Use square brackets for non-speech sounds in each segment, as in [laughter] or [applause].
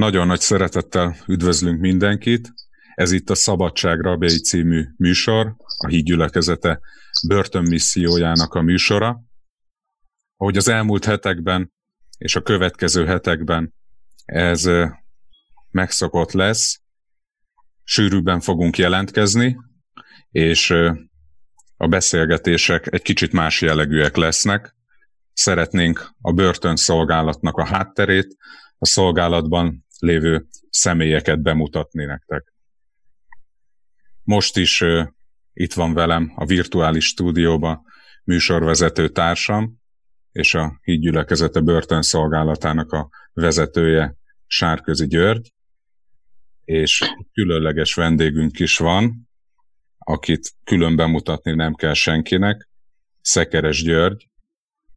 Nagyon nagy szeretettel üdvözlünk mindenkit. Ez itt a Szabadság Rabjai című műsor, a hídgyülekezete börtönmissziójának a műsora. Ahogy az elmúlt hetekben és a következő hetekben ez megszokott lesz, sűrűbben fogunk jelentkezni, és a beszélgetések egy kicsit más jellegűek lesznek. Szeretnénk a börtönszolgálatnak a hátterét, a szolgálatban lévő személyeket bemutatni nektek. Most is itt van velem a virtuális stúdióban műsorvezető társam, és a hídgyülekezete börtönszolgálatának a vezetője Sárközi György, és különleges vendégünk is van, akit külön bemutatni nem kell senkinek, Szekeres György,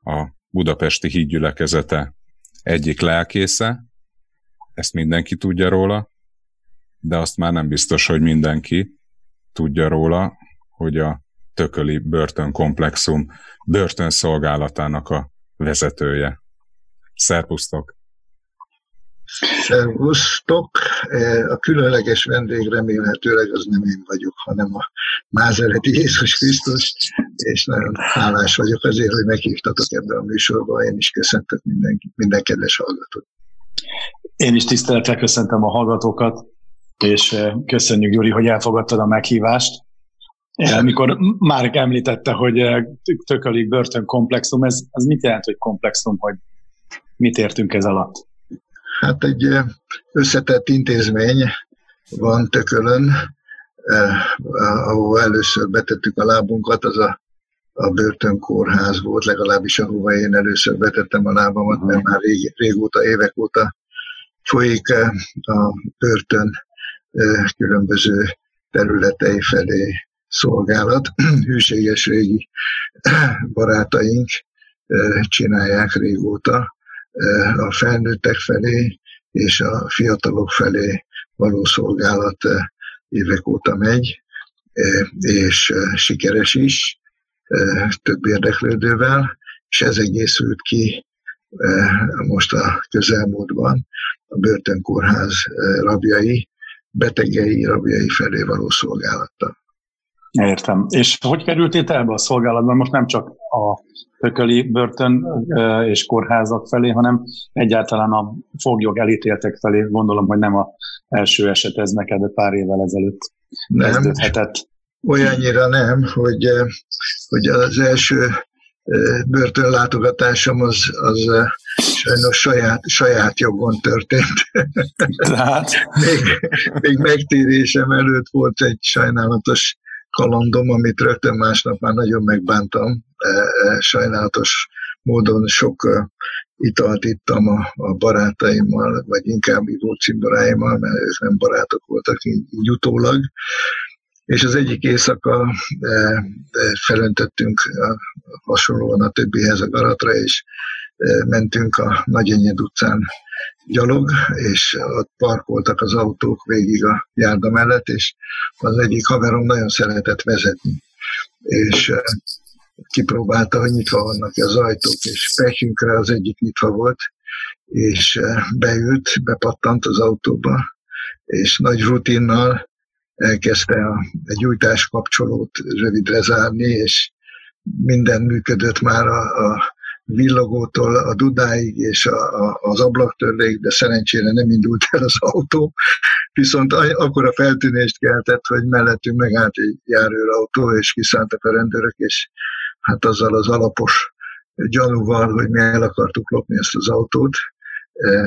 a Budapesti Hídgyülekezete egyik lelkésze, ezt mindenki tudja róla, de azt már nem biztos, hogy mindenki tudja róla, hogy a Tököli börtönkomplexum börtönszolgálatának a vezetője. Szerpusztok! Szervusztok! E, a különleges vendég remélhetőleg az nem én vagyok, hanem a Mázereti Jézus Krisztus, és nagyon hálás vagyok azért, hogy meghívtatok ebbe a műsorba. Én is köszöntök minden, minden kedves hallgatót. Én is tisztelettel köszöntöm a hallgatókat, és e, köszönjük, Gyuri, hogy elfogadtad a meghívást. Amikor már említette, hogy e, tökölik börtönkomplexum, ez, ez mit jelent, hogy komplexum, hogy mit értünk ez alatt? Hát egy összetett intézmény van Tökölön, ahol először betettük a lábunkat, az a, a börtönkórház volt, legalábbis ahova én először betettem a lábamat, mert már rég, régóta, évek óta folyik a börtön különböző területei felé szolgálat. [clears throat] Hűséges régi [clears throat] barátaink csinálják régóta a felnőttek felé és a fiatalok felé való szolgálat évek óta megy, és sikeres is, több érdeklődővel, és ez egészült ki most a közelmúltban a börtönkórház rabjai, betegei rabjai felé való szolgálattal. Értem. És hogy kerültél te ebbe a szolgálatban? Most nem csak a tököli börtön és kórházak felé, hanem egyáltalán a foglyog elítéltek felé. Gondolom, hogy nem a első eset ez neked, de pár évvel ezelőtt nem. kezdődhetett. Olyannyira nem, hogy, hogy az első börtönlátogatásom az, az sajnos saját, saját jogon történt. Tehát? [laughs] még, még megtérésem előtt volt egy sajnálatos kalandom, amit rögtön másnap már nagyon megbántam. Sajnálatos módon sok italt ittam a, a barátaimmal, vagy inkább ivócimboráimmal, mert ők nem barátok voltak így, így utólag. És az egyik éjszaka felöntöttünk hasonlóan a többihez a garatra, és mentünk a Nagyenyed utcán gyalog, és ott parkoltak az autók végig a járda mellett, és az egyik haverom nagyon szeretett vezetni, és kipróbálta, hogy nyitva vannak az ajtók, és pekünkre az egyik nyitva volt, és beült, bepattant az autóba, és nagy rutinnal elkezdte a, egy gyújtás kapcsolót rövidre zárni, és minden működött már a, a villogótól a dudáig és a, a, az ablaktörléig, de szerencsére nem indult el az autó. Viszont akkor a feltűnést keltett, hogy mellettünk megállt egy járőrautó, és kiszálltak a rendőrök, és hát azzal az alapos gyanúval, hogy mi el akartuk lopni ezt az autót,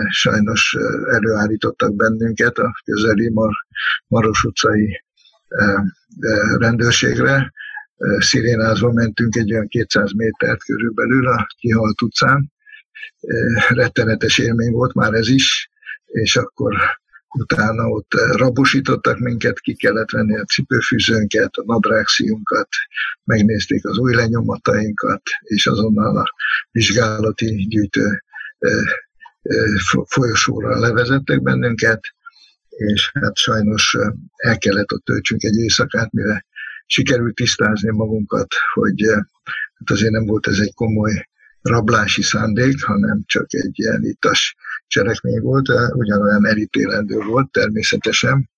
sajnos előállítottak bennünket a közeli Mar Maros utcai rendőrségre, szirénázva mentünk egy olyan 200 métert körülbelül a kihalt utcán. Rettenetes élmény volt már ez is, és akkor utána ott rabosítottak minket, ki kellett venni a cipőfűzőnket, a nadrágszíjunkat, megnézték az új lenyomatainkat, és azonnal a vizsgálati gyűjtő folyosóra levezettek bennünket, és hát sajnos el kellett ott töltsünk egy éjszakát, mire sikerült tisztázni magunkat, hogy hát azért nem volt ez egy komoly rablási szándék, hanem csak egy ilyen itas cselekmény volt, ugyanolyan elítélendő volt természetesen,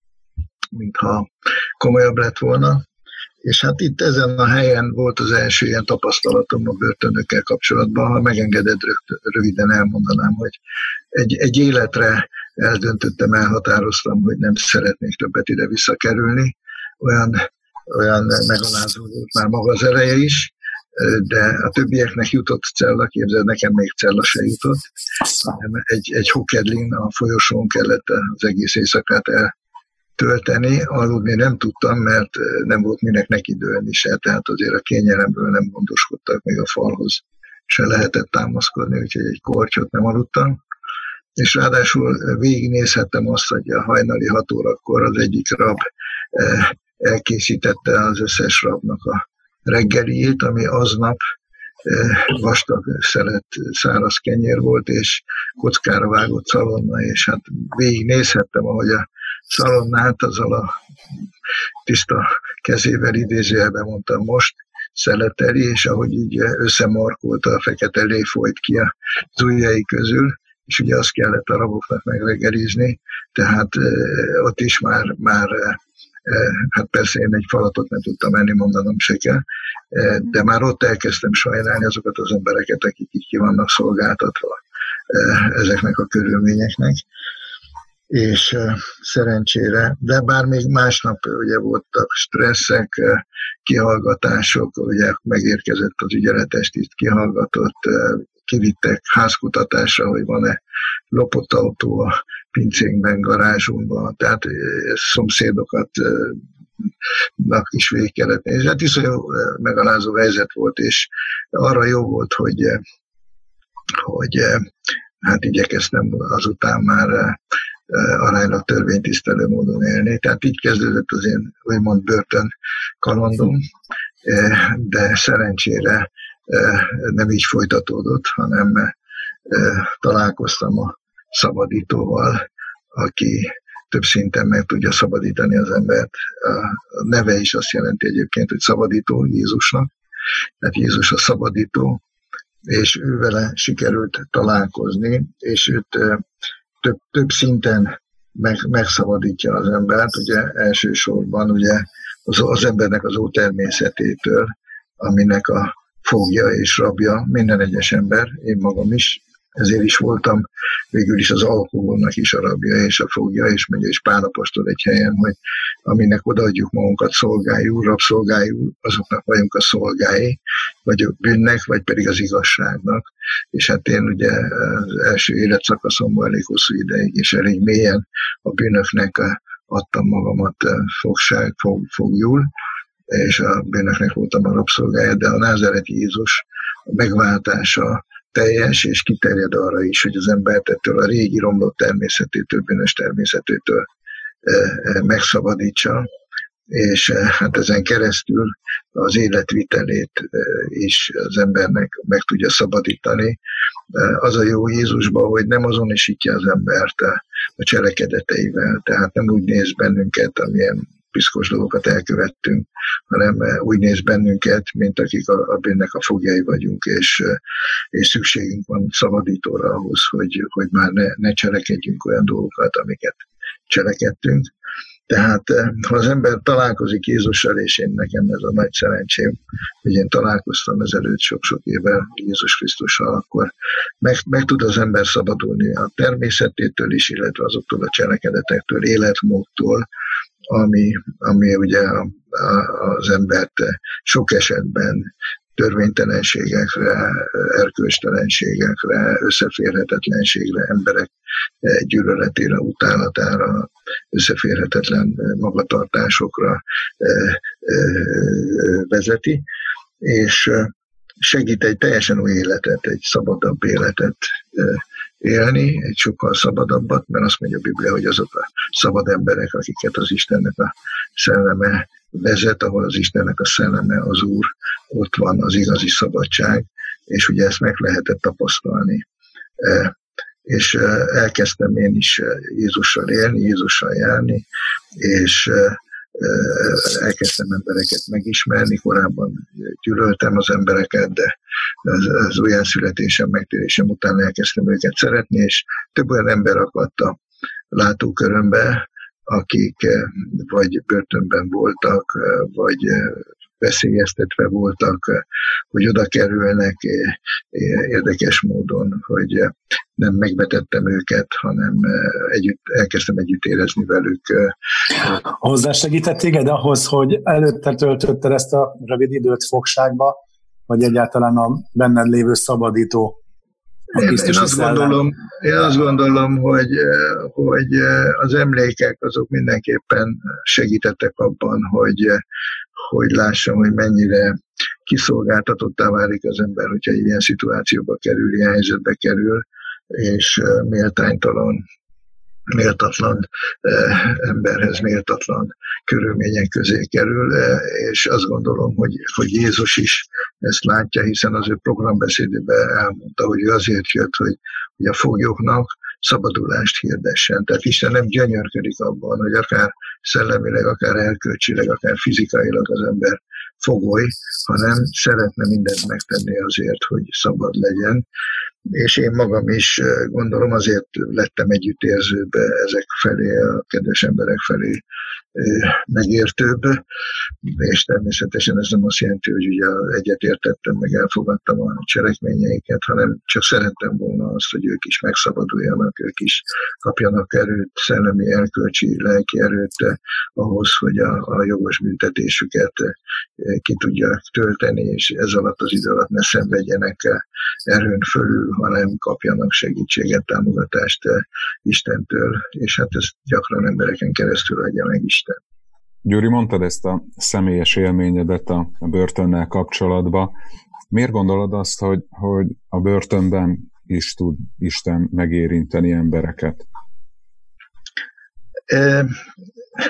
mintha komolyabb lett volna. És hát itt ezen a helyen volt az első ilyen tapasztalatom a börtönökkel kapcsolatban. Ha megengeded, röviden elmondanám, hogy egy, egy életre eldöntöttem, elhatároztam, hogy nem szeretnék többet ide visszakerülni. Olyan, olyan megalázó volt már maga az eleje is, de a többieknek jutott cella, képzeld, nekem még cella se jutott. Egy, egy hokedlin a folyosón kellett az egész éjszakát eltölteni, aludni nem tudtam, mert nem volt minek neki dőlni se, tehát azért a kényelemből nem gondoskodtak, még a falhoz se lehetett támaszkodni, úgyhogy egy korcsot nem aludtam. És ráadásul végignézhettem azt, hogy a hajnali hat órakor az egyik rab elkészítette az összes rabnak a reggeliét, ami aznap vastag szelet száraz kenyér volt, és kockára vágott szalonna, és hát végignézhettem, ahogy a szalonnát azzal a tiszta kezével idézőjelben mondtam most, szeleteli, és ahogy így összemarkolta, a fekete lé folyt ki a ujjai közül, és ugye azt kellett a raboknak megreggelizni, tehát eh, ott is már, már hát persze én egy falatot nem tudtam menni, mondanom se kell, de már ott elkezdtem sajnálni azokat az embereket, akik így ki vannak szolgáltatva ezeknek a körülményeknek és szerencsére, de bár még másnap ugye voltak stresszek, kihallgatások, ugye megérkezett az ügyeletes tiszt, kihallgatott, kivittek házkutatásra, hogy van-e lopott autó a pincénkben, garázsunkban, tehát szomszédokat is végig kellett nézni. Hát iszonyú megalázó helyzet volt, és arra jó volt, hogy, hogy hát igyekeztem azután már aránylag törvénytisztelő módon élni. Tehát így kezdődött az én úgymond börtön kalandom, de szerencsére nem így folytatódott, hanem találkoztam a szabadítóval, aki több szinten meg tudja szabadítani az embert. A neve is azt jelenti egyébként, hogy szabadító Jézusnak. Tehát Jézus a szabadító, és vele sikerült találkozni, és őt több, több szinten meg, megszabadítja az embert, ugye elsősorban ugye az, az embernek az ótermészetétől, aminek a fogja és rabja minden egyes ember, én magam is, ezért is voltam végül is az alkoholnak is a rabja és a fogja, és mondja, és pálapostól egy helyen, hogy aminek odaadjuk magunkat szolgájul, rabszolgájul, azoknak vagyunk a szolgái, vagy a bűnnek, vagy pedig az igazságnak. És hát én ugye az első életszakaszomban elég hosszú ideig, és elég mélyen a bűnöknek adtam magamat fogság, fog, fogjul, és a bűnöknek voltam a rabszolgája, de a názereti Jézus megváltása teljes, és kiterjed arra is, hogy az embert ettől a régi romlott természetétől, bűnös természetétől e, e, megszabadítsa, és e, hát ezen keresztül az életvitelét is az embernek meg tudja szabadítani. Az a jó Jézusban, hogy nem azonosítja az embert a cselekedeteivel, tehát nem úgy néz bennünket, amilyen piszkos dolgokat elkövettünk, hanem eh, úgy néz bennünket, mint akik a, a bűnnek a fogjai vagyunk, és, eh, és szükségünk van szabadítóra ahhoz, hogy, hogy már ne, ne cselekedjünk olyan dolgokat, amiket cselekedtünk. Tehát eh, ha az ember találkozik Jézussal, és én nekem ez a nagy szerencsém, hogy én találkoztam ezelőtt sok-sok éve Jézus Krisztussal, akkor meg, meg tud az ember szabadulni a természetétől is, illetve azoktól a cselekedetektől, életmódtól, ami, ami ugye az embert sok esetben törvénytelenségekre, erkölcstelenségekre, összeférhetetlenségre, emberek gyűlöletére, utálatára, összeférhetetlen magatartásokra eh, eh, vezeti, és segít egy teljesen új életet, egy szabadabb életet élni, egy sokkal szabadabbat, mert azt mondja a Biblia, hogy azok a szabad emberek, akiket az Istennek a szelleme vezet, ahol az Istennek a szelleme az Úr, ott van az igazi szabadság, és ugye ezt meg lehetett tapasztalni. És elkezdtem én is Jézussal élni, Jézussal járni, és elkezdtem embereket megismerni, korábban gyűlöltem az embereket, de az, az olyan születésem, megtérésem után elkezdtem őket szeretni, és több olyan ember akadt a látókörömbe, akik vagy börtönben voltak, vagy veszélyeztetve voltak, hogy oda kerülnek érdekes módon, hogy nem megvetettem őket, hanem együtt, elkezdtem együtt érezni velük. Hozzásegített téged ahhoz, hogy előtte töltötted ezt a rövid időt fogságba, vagy egyáltalán a benned lévő szabadító én, én, azt gondolom, én azt gondolom, hogy, hogy az emlékek azok mindenképpen segítettek abban, hogy, hogy lássam, hogy mennyire kiszolgáltatottá válik az ember, hogyha ilyen szituációba kerül, ilyen helyzetbe kerül, és méltánytalan méltatlan emberhez méltatlan körülmények közé kerül, és azt gondolom, hogy, hogy Jézus is ezt látja, hiszen az ő programbeszédében elmondta, hogy ő azért jött, hogy, hogy a foglyoknak szabadulást hirdessen. Tehát Isten nem gyönyörködik abban, hogy akár szellemileg, akár elkölcsileg, akár fizikailag az ember fogoly, hanem szeretne mindent megtenni azért, hogy szabad legyen. És én magam is gondolom azért lettem együttérzőbb ezek felé, a kedves emberek felé megértőbb, és természetesen ez nem azt jelenti, hogy ugye egyetértettem, meg elfogadtam a cselekményeiket, hanem csak szerettem volna azt, hogy ők is megszabaduljanak, ők is kapjanak erőt, szellemi, erkölcsi, lelki erőt ahhoz, hogy a, a jogos büntetésüket ki tudják tölteni, és ez alatt az idő alatt ne szenvedjenek erőn fölül, hanem kapjanak segítséget, támogatást Istentől, és hát ezt gyakran embereken keresztül adja meg Isten. Gyuri, mondtad ezt a személyes élményedet a, a börtönnel kapcsolatban. Miért gondolod azt, hogy, hogy a börtönben is tud Isten megérinteni embereket? E,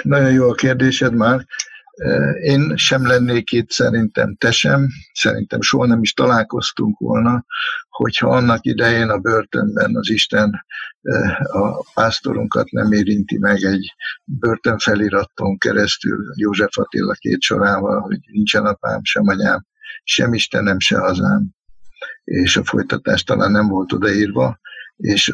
nagyon jó a kérdésed már. Én sem lennék itt, szerintem te sem, szerintem soha nem is találkoztunk volna, hogyha annak idején a börtönben az Isten a pásztorunkat nem érinti meg egy börtönfeliraton keresztül József Attila két sorával, hogy nincsen apám, sem anyám, sem Istenem, se hazám. És a folytatás talán nem volt odaírva, és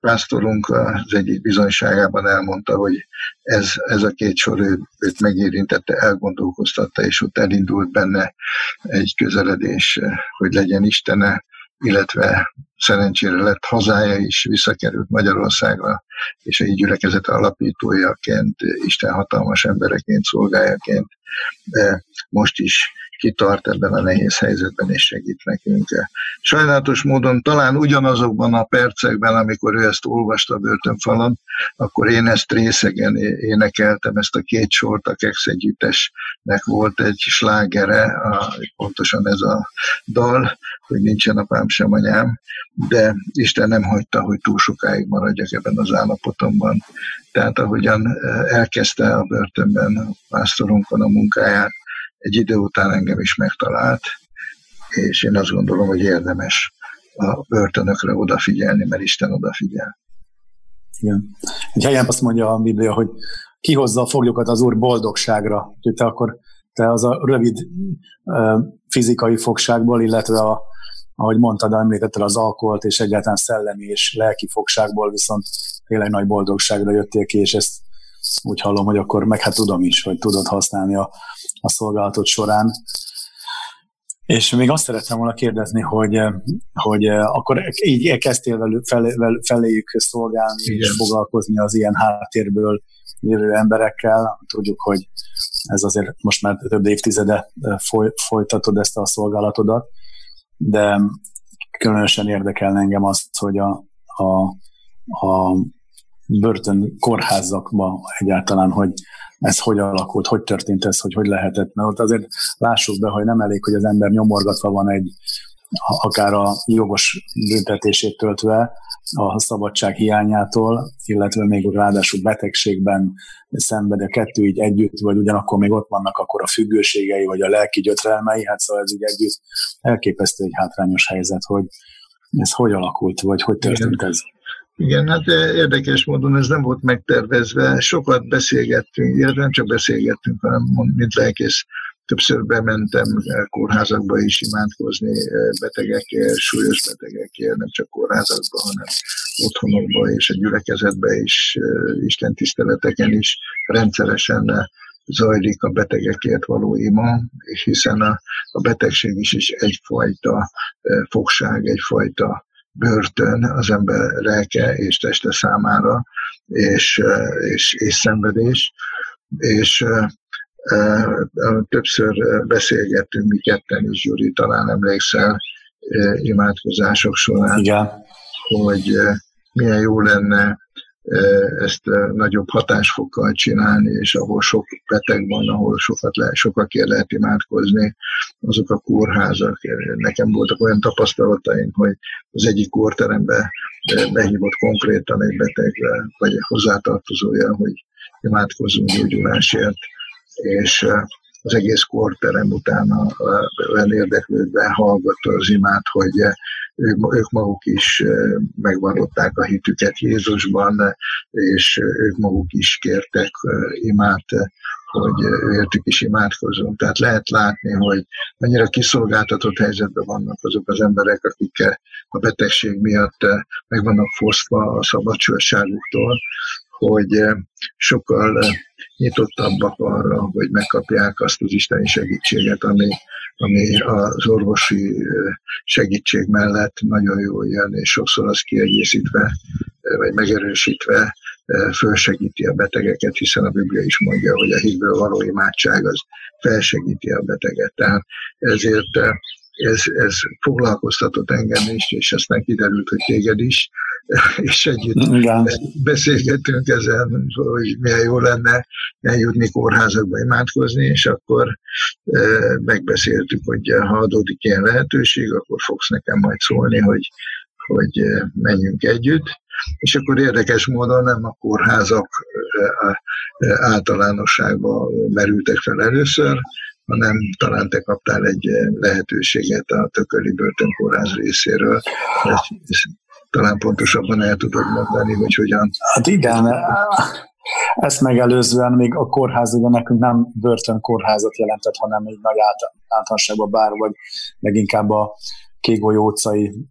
pásztorunk az egyik bizonyságában elmondta, hogy ez, ez a két sor őt megérintette, elgondolkoztatta, és ott elindult benne egy közeledés, hogy legyen Istene, illetve szerencsére lett hazája is, visszakerült Magyarországra, és egy gyülekezet alapítójaként, Isten hatalmas embereként, szolgájaként, most is kitart ebben a nehéz helyzetben és segít nekünk. Sajnálatos módon talán ugyanazokban a percekben, amikor ő ezt olvasta börtönfalon, akkor én ezt részegen énekeltem, ezt a két sort, a Kex együttesnek volt egy slágere, a, pontosan ez a dal, hogy nincsen apám sem anyám, de Isten nem hagyta, hogy túl sokáig maradjak ebben az állapotomban. Tehát ahogyan elkezdte a börtönben a pásztorunkon a munkáját, egy idő után engem is megtalált, és én azt gondolom, hogy érdemes a börtönökre odafigyelni, mert Isten odafigyel. Igen. Egy helyen azt mondja a Biblia, hogy kihozza a foglyokat az Úr boldogságra. Úgyhogy te akkor te az a rövid fizikai fogságból, illetve a, ahogy mondtad, említetted az alkoholt és egyáltalán szellemi és lelki fogságból viszont tényleg nagy boldogságra jöttél ki, és ezt úgy hallom, hogy akkor meg hát tudom is, hogy tudod használni a, a szolgálatot során. És még azt szerettem volna kérdezni, hogy, hogy akkor így kezdtél velük, felé, feléjük szolgálni Igen. és foglalkozni az ilyen háttérből jövő emberekkel. Tudjuk, hogy ez azért most már több évtizede foly, folytatod ezt a szolgálatodat, de különösen érdekel engem azt, hogy a, a, a börtön kórházakba egyáltalán, hogy ez hogy alakult, hogy történt ez, hogy hogy lehetett. Mert ott azért lássuk be, hogy nem elég, hogy az ember nyomorgatva van egy akár a jogos büntetését töltve a szabadság hiányától, illetve még ráadásul betegségben szenved a kettő így együtt, vagy ugyanakkor még ott vannak akkor a függőségei, vagy a lelki gyötrelmei, hát szóval ez így együtt elképesztő egy hátrányos helyzet, hogy ez hogy alakult, vagy hogy történt ez? Igen, hát érdekes módon ez nem volt megtervezve. Sokat beszélgettünk, illetve nem csak beszélgettünk, hanem mint lelkész többször bementem kórházakba is imádkozni betegekért, súlyos betegekért, nem csak kórházakba, hanem otthonokba és a gyülekezetbe is, Isten tiszteleteken is rendszeresen zajlik a betegekért való ima, hiszen a, a betegség is, is egyfajta fogság, egyfajta börtön az ember lelke és teste számára, és, és, és szenvedés, és többször beszélgettünk mi ketten is, Gyuri, talán emlékszel imádkozások során, Igen. hogy milyen jó lenne ezt nagyobb hatásfokkal csinálni, és ahol sok beteg van, ahol sokat le, sokakért lehet imádkozni, azok a kórházak. Nekem voltak olyan tapasztalataim, hogy az egyik kórterembe behívott konkrétan egy beteg, vagy egy hozzátartozója, hogy imádkozzunk gyógyulásért, és az egész korterem utána olyan érdeklődve hallgatta az imát, hogy ők maguk is megvallották a hitüket Jézusban, és ők maguk is kértek imát, hogy értük is imádkozunk. Tehát lehet látni, hogy annyira kiszolgáltatott helyzetben vannak azok az emberek, akik a betegség miatt meg vannak fosztva a szabadságuktól, hogy sokkal nyitottabbak arra, hogy megkapják azt az isteni segítséget, ami, ami az orvosi segítség mellett nagyon jól jön, és sokszor az kiegészítve, vagy megerősítve fölsegíti a betegeket, hiszen a Biblia is mondja, hogy a hitből való imádság az felsegíti a beteget. Tehát ezért ez, ez foglalkoztatott engem is, és aztán kiderült, hogy téged is, [laughs] és együtt Igen. beszélgettünk ezen, hogy milyen jó lenne eljutni kórházakba imádkozni, és akkor e, megbeszéltük, hogy ha adódik ilyen lehetőség, akkor fogsz nekem majd szólni, hogy, hogy menjünk együtt. És akkor érdekes módon nem a kórházak általánosságban merültek fel először, hanem talán te kaptál egy lehetőséget a Tököli Börtönkórház részéről, és talán pontosabban el tudod mondani, hogy hogyan. Hát igen, ezt megelőzően még a kórház ugye nekünk nem börtönkórházat jelentett, hanem egy nagy általánosságban bár, vagy leginkább a Kégolyó utcai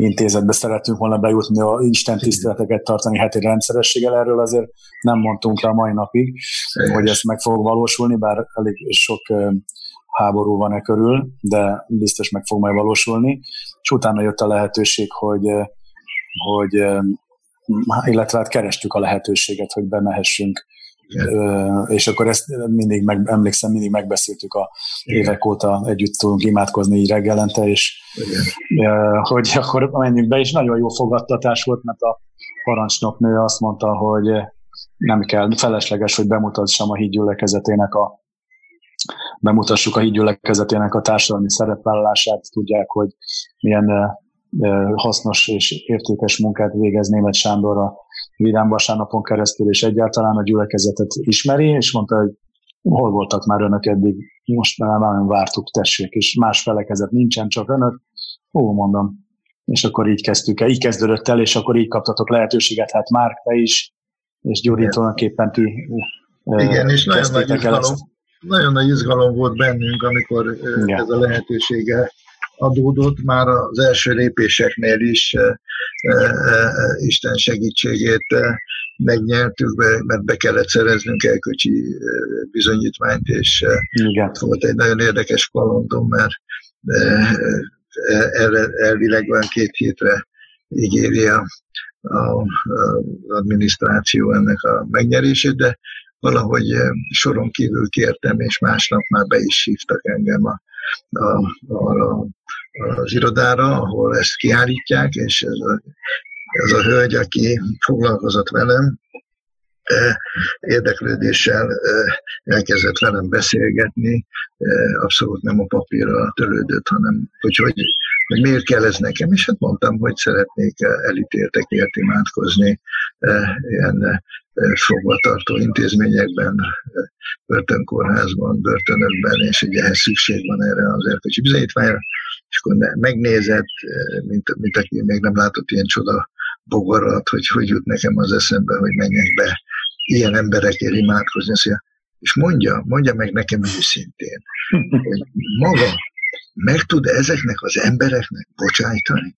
intézetbe szeretünk volna bejutni, a Isten tiszteleteket tartani heti rendszerességgel. Erről azért nem mondtunk le a mai napig, Helyes. hogy ez meg fog valósulni, bár elég sok háború van e körül, de biztos meg fog majd valósulni. És utána jött a lehetőség, hogy, hogy illetve hát kerestük a lehetőséget, hogy bemehessünk igen. És akkor ezt mindig meg, emlékszem, mindig megbeszéltük a Igen. évek óta együtt tudunk imádkozni így reggelente, és Igen. hogy akkor menjünk be, és nagyon jó fogadtatás volt, mert a parancsnoknő azt mondta, hogy nem kell, felesleges, hogy bemutassam a hídgyülekezetének a bemutassuk a hídgyülekezetének a társadalmi szerepvállalását, tudják, hogy milyen hasznos és értékes munkát végez Német Sándor a Vidám vasárnapon keresztül, és egyáltalán a gyülekezetet ismeri, és mondta, hogy hol voltak már önök eddig, most már nagyon vártuk, tessék, és más felekezet nincsen, csak önök. Ó, mondom. És akkor így kezdtük el, így kezdődött el, és akkor így kaptatok lehetőséget, hát már te is, és Gyuri tulajdonképpen ti Igen, és nagyon nagy, izgalom, nagyon nagy izgalom volt bennünk, amikor Igen. ez a lehetősége adódott, már az első lépéseknél is Isten segítségét megnyertük, mert be kellett szereznünk elköcsi bizonyítványt, és Igen. volt egy nagyon érdekes kalandom, mert elvileg olyan két hétre ígéri a, a, a adminisztráció ennek a megnyerését, de valahogy soron kívül kértem, és másnap már be is hívtak engem a, a, a, az irodára, ahol ezt kiállítják, és ez a, ez a hölgy, aki foglalkozott velem, érdeklődéssel elkezdett velem beszélgetni, abszolút nem a papírra törődött, hanem hogy, hogy, hogy miért kell ez nekem, és hát mondtam, hogy szeretnék elítéltekért imádkozni ilyen fogvatartó intézményekben, börtönkórházban, börtönökben, és ugye ehhez szükség van erre az erkölcsi bizonyítványra, és akkor megnézett, mint, mint aki még nem látott ilyen csoda bogarat, hogy hogy jut nekem az eszembe, hogy menjek be ilyen emberekért imádkozni. Szóval, és mondja, mondja meg nekem őszintén, [laughs] hogy maga meg tud ezeknek az embereknek bocsájtani?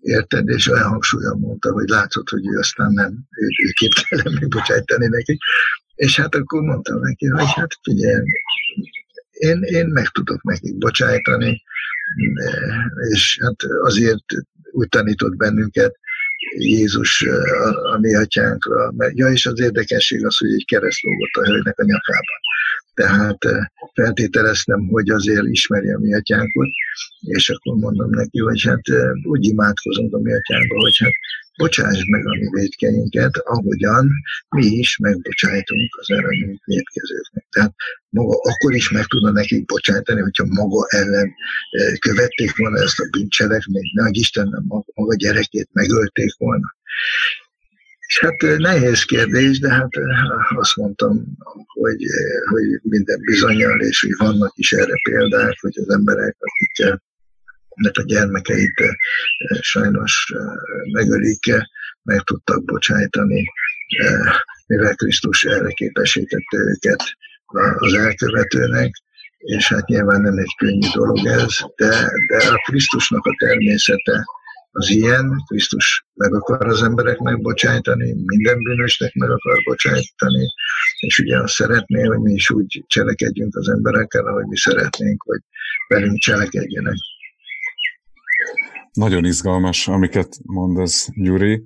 Érted? És olyan hangsúlyan mondta, hogy látszott, hogy ő aztán nem, ő, ő képtelen megbocsájtani neki. És hát akkor mondtam neki, hogy hát figyelj, én, én meg tudok nekik bocsájtani, és hát azért úgy tanított bennünket Jézus a, mi atyánkra. Ja, és az érdekesség az, hogy egy kereszt lógott a hölgynek a nyakában. Tehát feltételeztem, hogy azért ismeri a mi atyánkot, és akkor mondom neki, hogy hát úgy imádkozunk a mi atyánkba, hogy hát bocsáss meg a mi védkeinket, ahogyan mi is megbocsájtunk az ellenünk védkezőknek. Tehát maga akkor is meg tudna nekik bocsájtani, hogyha maga ellen követték volna ezt a bűncselekményt, meg Isten nem maga gyerekét megölték volna. És hát nehéz kérdés, de hát azt mondtam, hogy, hogy minden bizonyal, és hogy vannak is erre példák, hogy az emberek, akik a gyermekeit sajnos megölik, meg tudtak bocsájtani, mivel Krisztus erre képesítette őket az elkövetőnek, és hát nyilván nem egy könnyű dolog ez, de, de a Krisztusnak a természete az ilyen, Krisztus meg akar az embereknek bocsájtani, minden bűnösnek meg akar bocsájtani, és ugye azt szeretné, hogy mi is úgy cselekedjünk az emberekkel, ahogy mi szeretnénk, hogy velünk cselekedjenek. Nagyon izgalmas, amiket mond az Gyuri.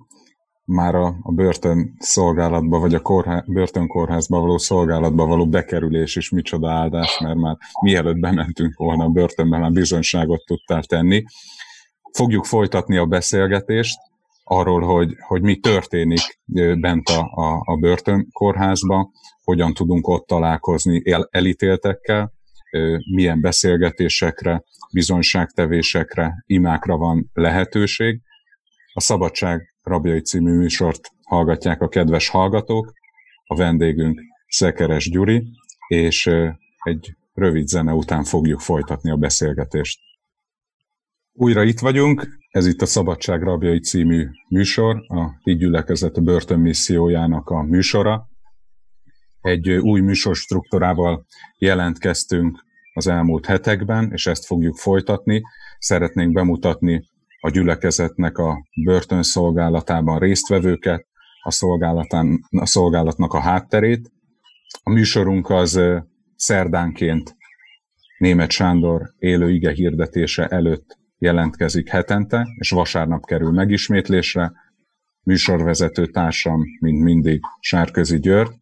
Már a, a börtön szolgálatba, vagy a korhá, börtönkórházba való szolgálatba való bekerülés is micsoda áldás, mert már mielőtt bementünk volna a börtönbe, már bizonyságot tudtál tenni. Fogjuk folytatni a beszélgetést arról, hogy, hogy mi történik bent a, a, a börtönkórházba, hogyan tudunk ott találkozni el, elítéltekkel, milyen beszélgetésekre, bizonyságtevésekre, imákra van lehetőség. A Szabadság Rabjai című műsort hallgatják a kedves hallgatók, a vendégünk Szekeres Gyuri, és egy rövid zene után fogjuk folytatni a beszélgetést. Újra itt vagyunk, ez itt a Szabadság Rabjai című műsor, a Így gyülekezet börtönmissziójának a műsora. Egy új műsorstruktúrával jelentkeztünk az elmúlt hetekben, és ezt fogjuk folytatni. Szeretnénk bemutatni a gyülekezetnek a börtönszolgálatában résztvevőket, a, szolgálatán, a szolgálatnak a hátterét. A műsorunk az szerdánként német Sándor élő ige hirdetése előtt jelentkezik hetente, és vasárnap kerül megismétlésre. Műsorvezető társam, mint mindig, Sárközi György,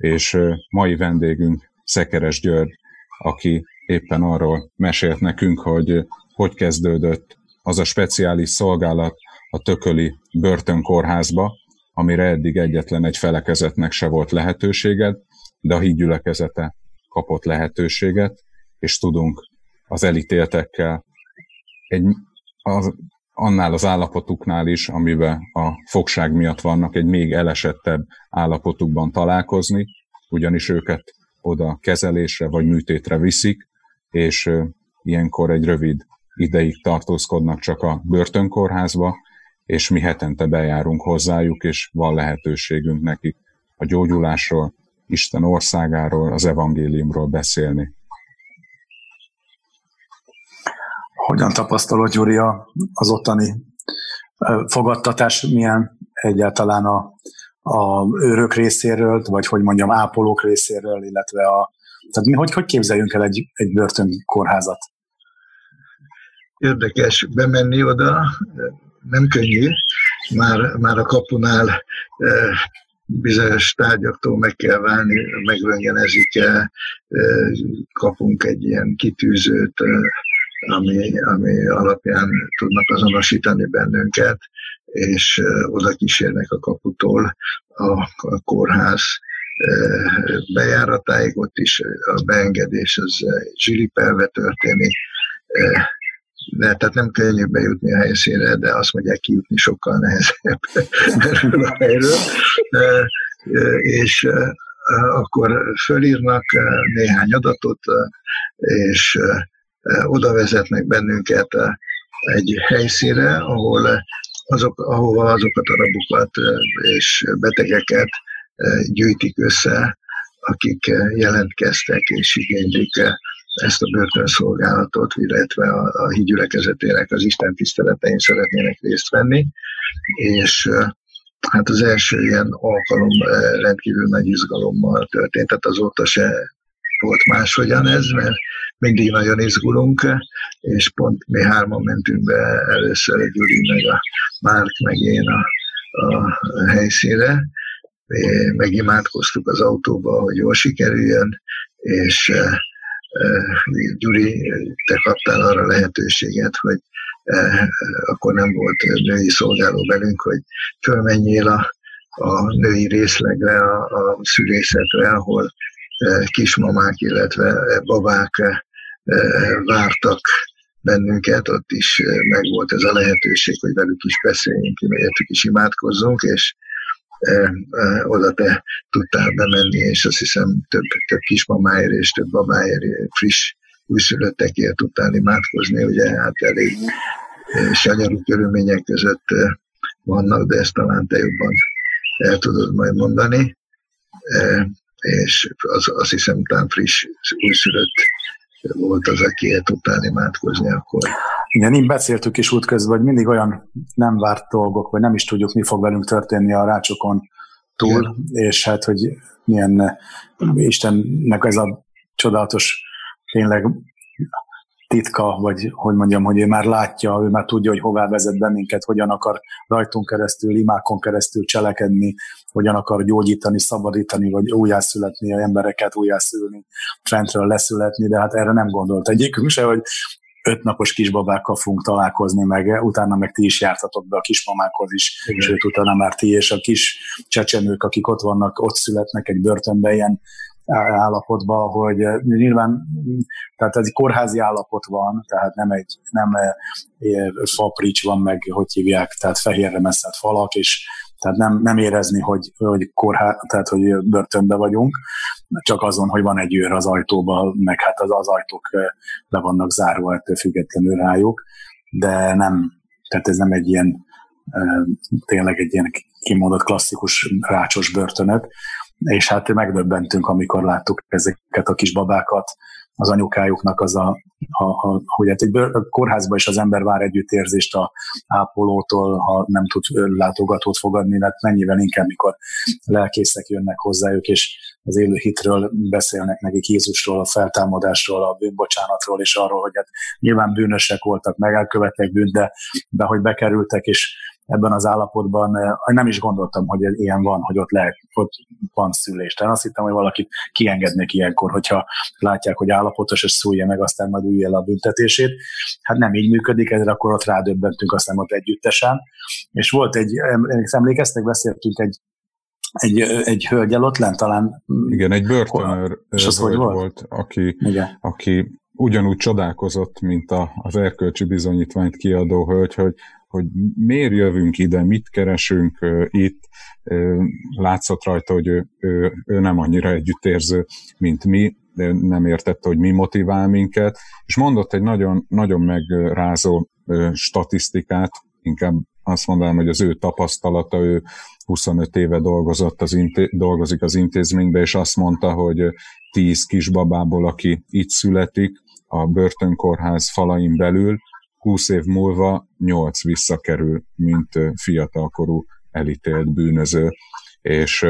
és mai vendégünk Szekeres György, aki éppen arról mesélt nekünk, hogy hogy kezdődött az a speciális szolgálat a tököli börtönkórházba, amire eddig egyetlen egy felekezetnek se volt lehetőséged, de a hídgyülekezete kapott lehetőséget, és tudunk az elítéltekkel egy, az, annál az állapotuknál is, amiben a fogság miatt vannak, egy még elesettebb állapotukban találkozni, ugyanis őket oda kezelésre vagy műtétre viszik, és ilyenkor egy rövid ideig tartózkodnak csak a börtönkórházba, és mi hetente bejárunk hozzájuk, és van lehetőségünk nekik a gyógyulásról, Isten országáról, az evangéliumról beszélni. Hogyan tapasztalod, Gyuri, az ottani fogadtatás, milyen egyáltalán a, a őrök részéről, vagy hogy mondjam, ápolók részéről, illetve a... Tehát mi hogy, hogy képzeljünk el egy, egy börtönkórházat? Érdekes bemenni oda, nem könnyű, már, már a kapunál bizonyos tárgyaktól meg kell válni, megröngenezik, e, kapunk egy ilyen kitűzőt, ami, ami alapján tudnak azonosítani bennünket, és oda kísérnek a kaputól a, a kórház bejáratáig, ott is a beengedés az zsilipelve történik, de tehát nem könnyű bejutni a helyszínre, de azt mondják, kijutni sokkal nehezebb erről [laughs] a helyről. És akkor fölírnak néhány adatot, és oda vezetnek bennünket egy helyszínre, ahol azok, ahova azokat a rabokat és betegeket gyűjtik össze, akik jelentkeztek és igénylik ezt a börtönszolgálatot, illetve a, a hídgyülekezetének az Isten tiszteletein szeretnének részt venni, és hát az első ilyen alkalom rendkívül nagy izgalommal történt, tehát azóta se volt máshogyan ez, mert mindig nagyon izgulunk, és pont mi hárman mentünk be először, Gyuri, meg a Márk, meg én a, a helyszínre, megimádkoztuk az autóba, hogy jól sikerüljön, és Gyuri, te kaptál arra lehetőséget, hogy akkor nem volt női szolgáló velünk, hogy fölmenjél a, a női részlegre, a, a szülészetre, ahol kismamák, illetve babák vártak bennünket, ott is megvolt ez a lehetőség, hogy velük is beszéljünk, értük is imádkozzunk, és oda te tudtál bemenni, és azt hiszem több, több kismamáért és több babáért, friss újszülöttekért tudtál imádkozni, ugye hát elég sanyarú körülmények között vannak, de ezt talán te jobban el tudod majd mondani, és az, azt hiszem, talán friss újszülött volt az, aki el tudtál imádkozni akkor. Igen, így beszéltük is útközben, hogy mindig olyan nem várt dolgok, vagy nem is tudjuk, mi fog velünk történni a rácsokon túl, Igen. és hát, hogy milyen Istennek ez a csodálatos tényleg titka, vagy hogy mondjam, hogy ő már látja, ő már tudja, hogy hová vezet bennünket, hogyan akar rajtunk keresztül, imákon keresztül cselekedni, hogyan akar gyógyítani, szabadítani, vagy újjászületni a embereket, újjászülni, fentről leszületni, de hát erre nem gondolt egyikünk se, hogy öt napos kisbabákkal fogunk találkozni, meg utána meg ti is jártatok be a kismamákhoz is, Igen. sőt utána már ti és a kis csecsemők, akik ott vannak, ott születnek egy börtönben, ilyen állapotban, hogy nyilván, tehát ez egy kórházi állapot van, tehát nem egy nem faprics van meg, hogy hívják, tehát fehérre messzett falak, és tehát nem, nem érezni, hogy, hogy, kórhá, tehát, hogy börtönbe vagyunk, csak azon, hogy van egy őr az ajtóban, meg hát az, az ajtók le vannak zárva ettől függetlenül rájuk, de nem, tehát ez nem egy ilyen tényleg egy ilyen kimondott klasszikus rácsos börtönök, és hát megdöbbentünk, amikor láttuk ezeket a kis babákat, az anyukájuknak az a, a, a hogy hát egy kórházban is az ember vár együttérzést a ápolótól, ha nem tud látogatót fogadni, mert hát mennyivel inkább, mikor lelkészek jönnek hozzájuk, és az élő hitről beszélnek nekik Jézusról, a feltámadásról, a bűnbocsánatról, és arról, hogy hát nyilván bűnösek voltak, meg elkövettek bűnt, de, de hogy bekerültek, és ebben az állapotban eh, nem is gondoltam, hogy ilyen van, hogy ott, lehet, ott van szülés. Tehát azt hittem, hogy valakit kiengednék ilyenkor, hogyha látják, hogy állapotos, és szúrja meg, aztán majd ülje a büntetését. Hát nem így működik, ezért akkor ott rádöbbentünk, aztán ott együttesen. És volt egy, emlékeztek, beszéltünk egy egy, egy hölgyel ott lent talán. Igen, egy börtönőr és az hogy volt? volt aki, Igen. aki ugyanúgy csodálkozott, mint a, az erkölcsi bizonyítványt kiadó hölgy, hogy hogy miért jövünk ide, mit keresünk uh, itt. Uh, látszott rajta, hogy ő, ő, ő nem annyira együttérző, mint mi, de nem értette, hogy mi motivál minket, és mondott egy nagyon, nagyon megrázó uh, statisztikát, inkább azt mondanám, hogy az ő tapasztalata, ő 25 éve dolgozott az inté- dolgozik az intézményben, és azt mondta, hogy 10 kisbabából, aki itt születik, a börtönkórház falain belül, 20 év múlva 8 visszakerül, mint fiatalkorú elítélt bűnöző, és,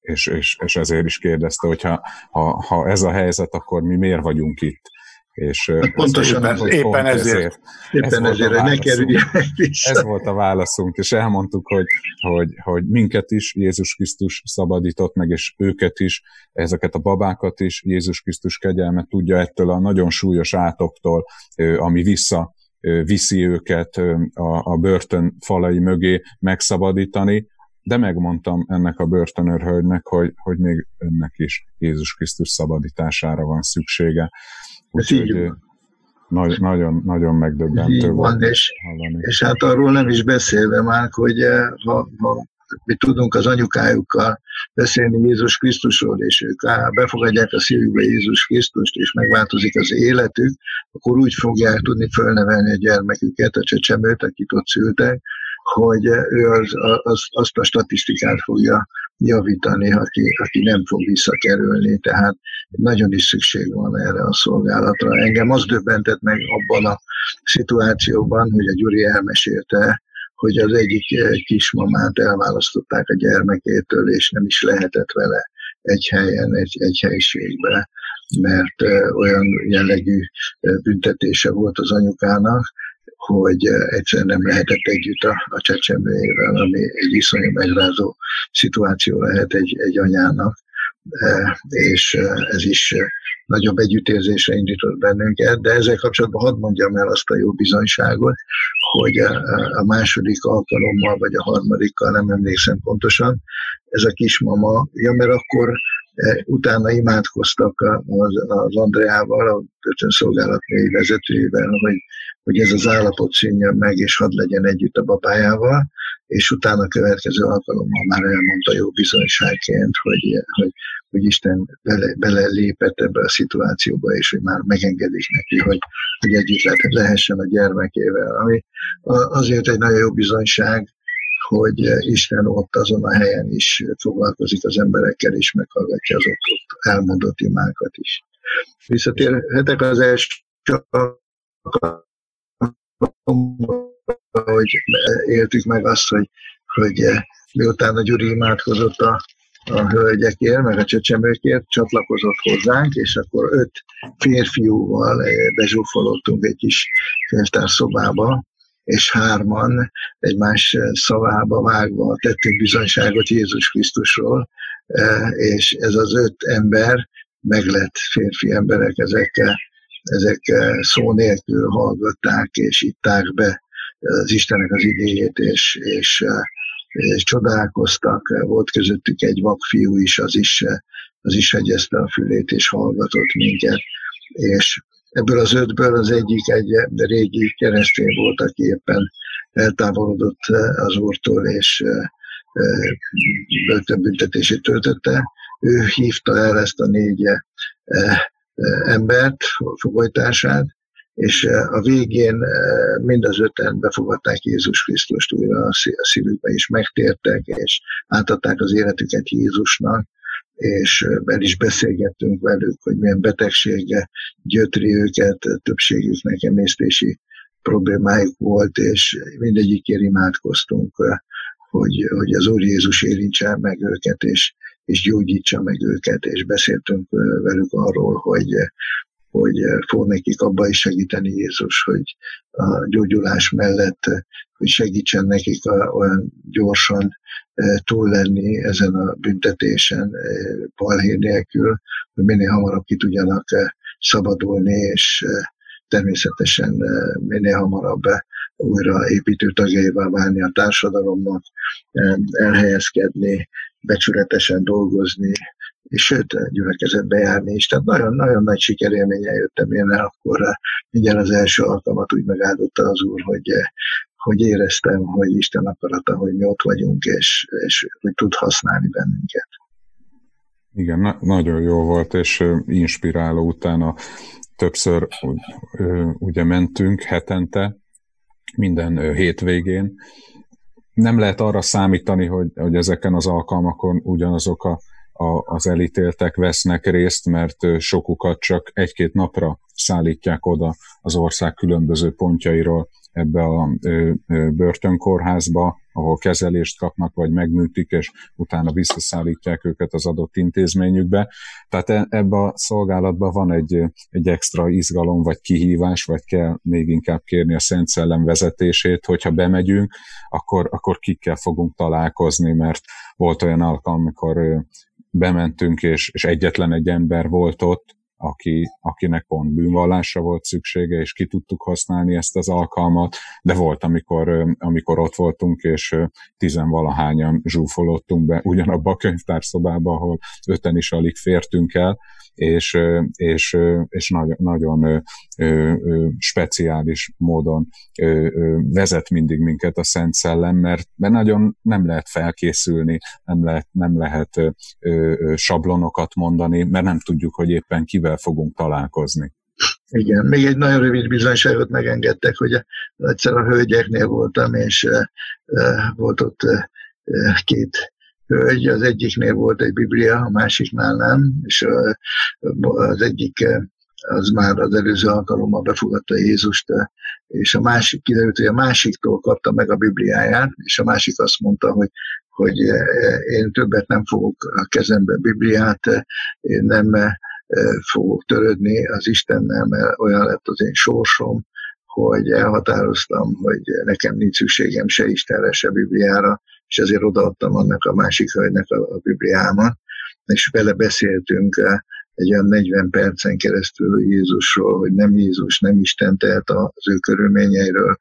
és, és, és ezért is kérdezte, hogy ha, ha, ha ez a helyzet, akkor mi miért vagyunk itt? És pontosan ez, éppen, éppen ezért. ezért. Éppen ez ezért, hogy ne kerüljenek Ez volt a válaszunk, és elmondtuk, hogy, hogy, hogy minket is Jézus Krisztus szabadított meg, és őket is, ezeket a babákat is Jézus Krisztus kegyelmet tudja ettől a nagyon súlyos átoktól, ami vissza viszi őket a, a börtön falai mögé megszabadítani, de megmondtam ennek a börtönőrhölgynek, hogy, hogy még önnek is Jézus Krisztus szabadítására van szüksége. Úgyhogy nagy, nagyon, nagyon megdöbbentő volt. És, és hát arról nem is beszélve már, hogy ha, ha mi tudunk az anyukájukkal beszélni Jézus Krisztusról, és ők befogadják a szívükbe Jézus Krisztust, és megváltozik az életük, akkor úgy fogják tudni fölnevelni a gyermeküket, a csecsemőt, akit ott szültek, hogy ő az, az, azt a statisztikát fogja javítani, aki, aki nem fog visszakerülni, tehát nagyon is szükség van erre a szolgálatra. Engem az döbbentett meg abban a szituációban, hogy a Gyuri elmesélte, hogy az egyik eh, kismamát elválasztották a gyermekétől, és nem is lehetett vele egy helyen, egy, egy helyiségbe, mert eh, olyan jellegű eh, büntetése volt az anyukának, hogy egyszer nem lehetett együtt a, a csecsemőjével, ami egy iszonyú megrázó szituáció lehet egy, egy anyának, és ez is nagyobb együttérzésre indított bennünket, de ezzel kapcsolatban hadd mondjam el azt a jó bizonyságot, hogy a második alkalommal, vagy a harmadikkal, nem emlékszem pontosan, ez a kismama, ja, mert akkor utána imádkoztak az, az Andreával, a szolgálat vezetőjével, hogy, hogy ez az állapot szűnjön meg, és hadd legyen együtt a babájával, és utána a következő alkalommal már elmondta jó bizonyságként, hogy, hogy, hogy Isten bele, bele lépett ebbe a szituációba, és hogy már megengedik neki, hogy, hogy együtt lehessen a gyermekével. Ami azért egy nagyon jó bizonyság, hogy Isten ott azon a helyen is foglalkozik az emberekkel, és meghallgatja az ott elmondott imákat is. Visszatérhetek az első hogy éltük meg azt, hogy, hogy miután a Gyuri imádkozott a, a hölgyekért, meg a csecsemőkért, csatlakozott hozzánk, és akkor öt férfiúval bezsúfolottunk egy kis szobába, és hárman egymás szavába vágva tettünk bizonyságot Jézus Krisztusról, és ez az öt ember meglett férfi emberek, ezek, ezek szó nélkül hallgatták és itták be az Istennek az igényét, és, és, és csodálkoztak. Volt közöttük egy vakfiú is, az is, az is hegyezte a fülét, és hallgatott minket. És ebből az ötből az egyik egy régi keresztény volt, aki éppen eltávolodott az úrtól, és börtönbüntetését töltötte. Ő hívta el ezt a négy embert, fogolytársát, és a végén mind az öten befogadták Jézus Krisztust újra a szívükbe, és megtértek, és átadták az életüket Jézusnak, és el is beszélgettünk velük, hogy milyen betegsége gyötri őket, többségüknek emésztési problémájuk volt, és mindegyikért imádkoztunk, hogy, hogy az Úr Jézus érintse meg őket, és, és gyógyítsa meg őket, és beszéltünk velük arról, hogy, hogy fog nekik abba is segíteni Jézus, hogy a gyógyulás mellett, hogy segítsen nekik a, olyan gyorsan túl lenni ezen a büntetésen balhé nélkül, hogy minél hamarabb ki tudjanak szabadulni, és természetesen minél hamarabb újra építő tagjaival válni a társadalomnak, elhelyezkedni, becsületesen dolgozni, és sőt, gyülekezetbe járni is. Tehát nagyon, nagyon nagy sikerélménye jöttem én el, akkor mindjárt az első alkalmat úgy megáldotta az Úr, hogy, hogy éreztem, hogy Isten akarata, hogy mi ott vagyunk, és, és hogy tud használni bennünket. Igen, na- nagyon jó volt, és inspiráló utána többször ugye mentünk hetente, minden hétvégén. Nem lehet arra számítani, hogy, hogy ezeken az alkalmakon ugyanazok a, a, az elítéltek vesznek részt, mert sokukat csak egy-két napra szállítják oda az ország különböző pontjairól ebbe a börtönkórházba, ahol kezelést kapnak, vagy megműtik, és utána visszaszállítják őket az adott intézményükbe. Tehát e, ebbe a szolgálatban van egy, egy extra izgalom, vagy kihívás, vagy kell még inkább kérni a Szent Szellem vezetését, hogyha bemegyünk, akkor, akkor kikkel fogunk találkozni, mert volt olyan alkalom, amikor bementünk, és, és egyetlen egy ember volt ott, aki, akinek pont bűnvallásra volt szüksége, és ki tudtuk használni ezt az alkalmat, de volt, amikor, amikor ott voltunk, és tizenvalahányan zsúfolottunk be ugyanabba a könyvtárszobába, ahol öten is alig fértünk el, és, és, és nagyon, nagyon speciális módon vezet mindig minket a Szent Szellem, mert, mert nagyon nem lehet felkészülni, nem lehet, nem lehet sablonokat mondani, mert nem tudjuk, hogy éppen kivel fogunk találkozni. Igen, még egy nagyon rövid bizonyságot megengedtek, hogy egyszer a hölgyeknél voltam, és volt ott két hölgy, az egyiknél volt egy biblia, a másiknál nem, és az egyik az már az előző alkalommal befogadta Jézust, és a másik kiderült, hogy a másiktól kapta meg a Bibliáját, és a másik azt mondta, hogy hogy én többet nem fogok a kezembe Bibliát, én nem fogok törődni az Istennel, mert olyan lett az én sorsom, hogy elhatároztam, hogy nekem nincs szükségem se Istenre, se Bibliára, és ezért odaadtam annak a másik hölgynek a, a Bibliámat, és vele beszéltünk egy olyan 40 percen keresztül Jézusról, hogy nem Jézus, nem Isten tehet az ő körülményeiről,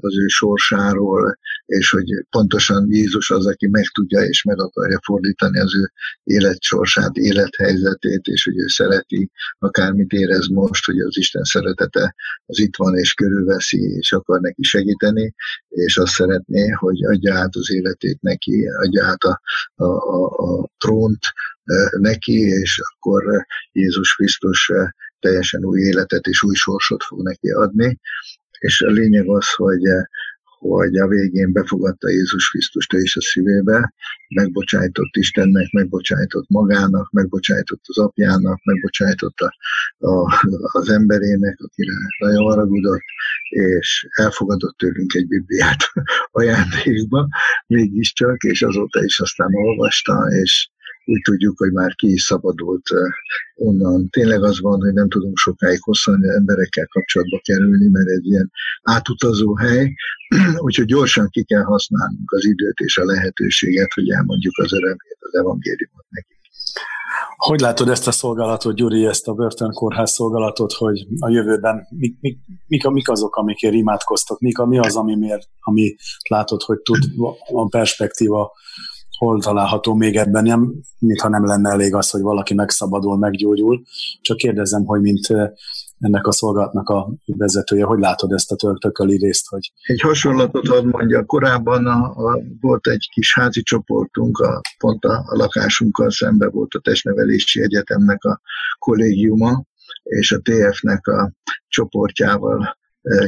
az ő sorsáról, és hogy pontosan Jézus az, aki meg tudja és meg akarja fordítani az ő életsorsát, élethelyzetét, és hogy ő szereti, akármit érez most, hogy az Isten szeretete az itt van és körülveszi, és akar neki segíteni, és azt szeretné, hogy adja át az életét neki, adja át a, a, a, a trónt, neki, és akkor Jézus Krisztus teljesen új életet és új sorsot fog neki adni. És a lényeg az, hogy hogy a végén befogadta Jézus Krisztust is a szívébe, megbocsájtott Istennek, megbocsájtott magának, megbocsájtott az apjának, megbocsájtott a, a, az emberének, akire nagyon haragudott, és elfogadott tőlünk egy Bibliát [laughs] ajándékba, mégiscsak, és azóta is aztán olvasta, és úgy tudjuk, hogy már ki is szabadult onnan. Tényleg az van, hogy nem tudunk sokáig hosszan emberekkel kapcsolatba kerülni, mert egy ilyen átutazó hely, [clears throat] úgyhogy gyorsan ki kell használnunk az időt és a lehetőséget, hogy elmondjuk az örömét, az evangéliumot neki. Hogy látod ezt a szolgálatot, Gyuri, ezt a börtönkórház szolgálatot, hogy a jövőben mik, mik, mik, mik azok, amikért imádkoztok, mik, mi az, ami, miért, ami látod, hogy tud a perspektíva hol található még ebben, nem, mintha nem lenne elég az, hogy valaki megszabadul, meggyógyul. Csak kérdezem, hogy mint ennek a szolgálatnak a vezetője, hogy látod ezt a törtököli részt? Hogy... Egy hasonlatot hadd mondja, korábban a, a, volt egy kis házi csoportunk, a, pont a, a lakásunkkal szembe volt a Testnevelési Egyetemnek a kollégiuma, és a TF-nek a csoportjával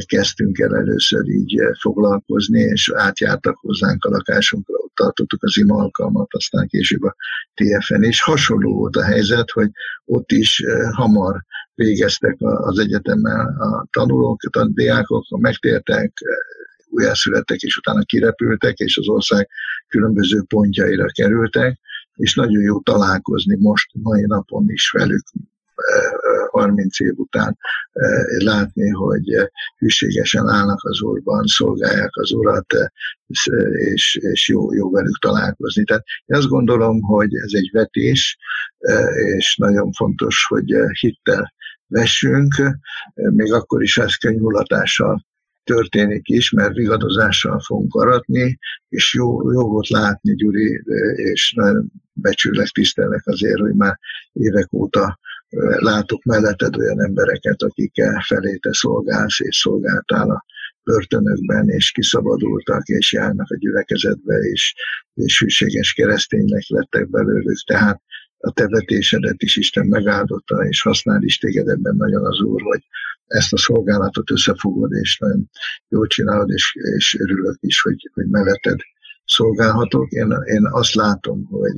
kezdtünk el először így foglalkozni, és átjártak hozzánk a lakásunkra, ott tartottuk az ima alkalmat, aztán később a TFN, és hasonló volt a helyzet, hogy ott is hamar végeztek az egyetemmel a tanulók, a diákok, megtértek, újjászülettek, és utána kirepültek, és az ország különböző pontjaira kerültek, és nagyon jó találkozni most, mai napon is velük, 30 év után eh, látni, hogy eh, hűségesen állnak az Úrban, szolgálják az Urat, eh, és, és jó, jó velük találkozni. Tehát én azt gondolom, hogy ez egy vetés, és nagyon fontos, hogy hittel vessünk, még akkor is ez könyvulatással történik is, mert vigadozással fogunk aratni, és jó, jó volt látni, Gyuri, és nagyon becsülek, tisztelek azért, hogy már évek óta látok melletted olyan embereket, akikkel felé te szolgálsz és szolgáltál a börtönökben, és kiszabadultak, és járnak a gyülekezetbe, és, és hűséges kereszténynek lettek belőlük. Tehát a te is Isten megáldotta, és használ is téged ebben nagyon az Úr, hogy ezt a szolgálatot összefogod, és nagyon jól csinálod, és, és örülök is, hogy, hogy melletted szolgálhatok. Én, én azt látom, hogy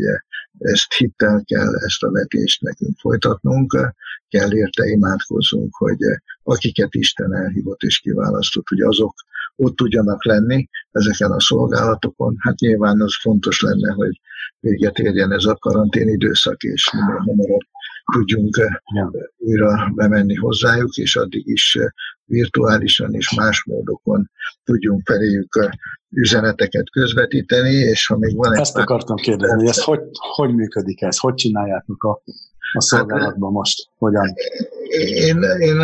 ezt hittel kell, ezt a vetést nekünk folytatnunk, kell érte imádkozzunk, hogy akiket Isten elhívott és kiválasztott, hogy azok ott tudjanak lenni ezeken a szolgálatokon. Hát nyilván az fontos lenne, hogy véget érjen ez a karantén időszak, és minél hamarabb tudjunk ja. újra bemenni hozzájuk, és addig is virtuálisan és más módokon tudjunk feléjük üzeneteket közvetíteni, és ha még van egy... Ezt akartam kérdezni, hogy ez hogy, hogy működik ez? Hogy csináljátok a, a szolgálatban most? Hogyan? Én, én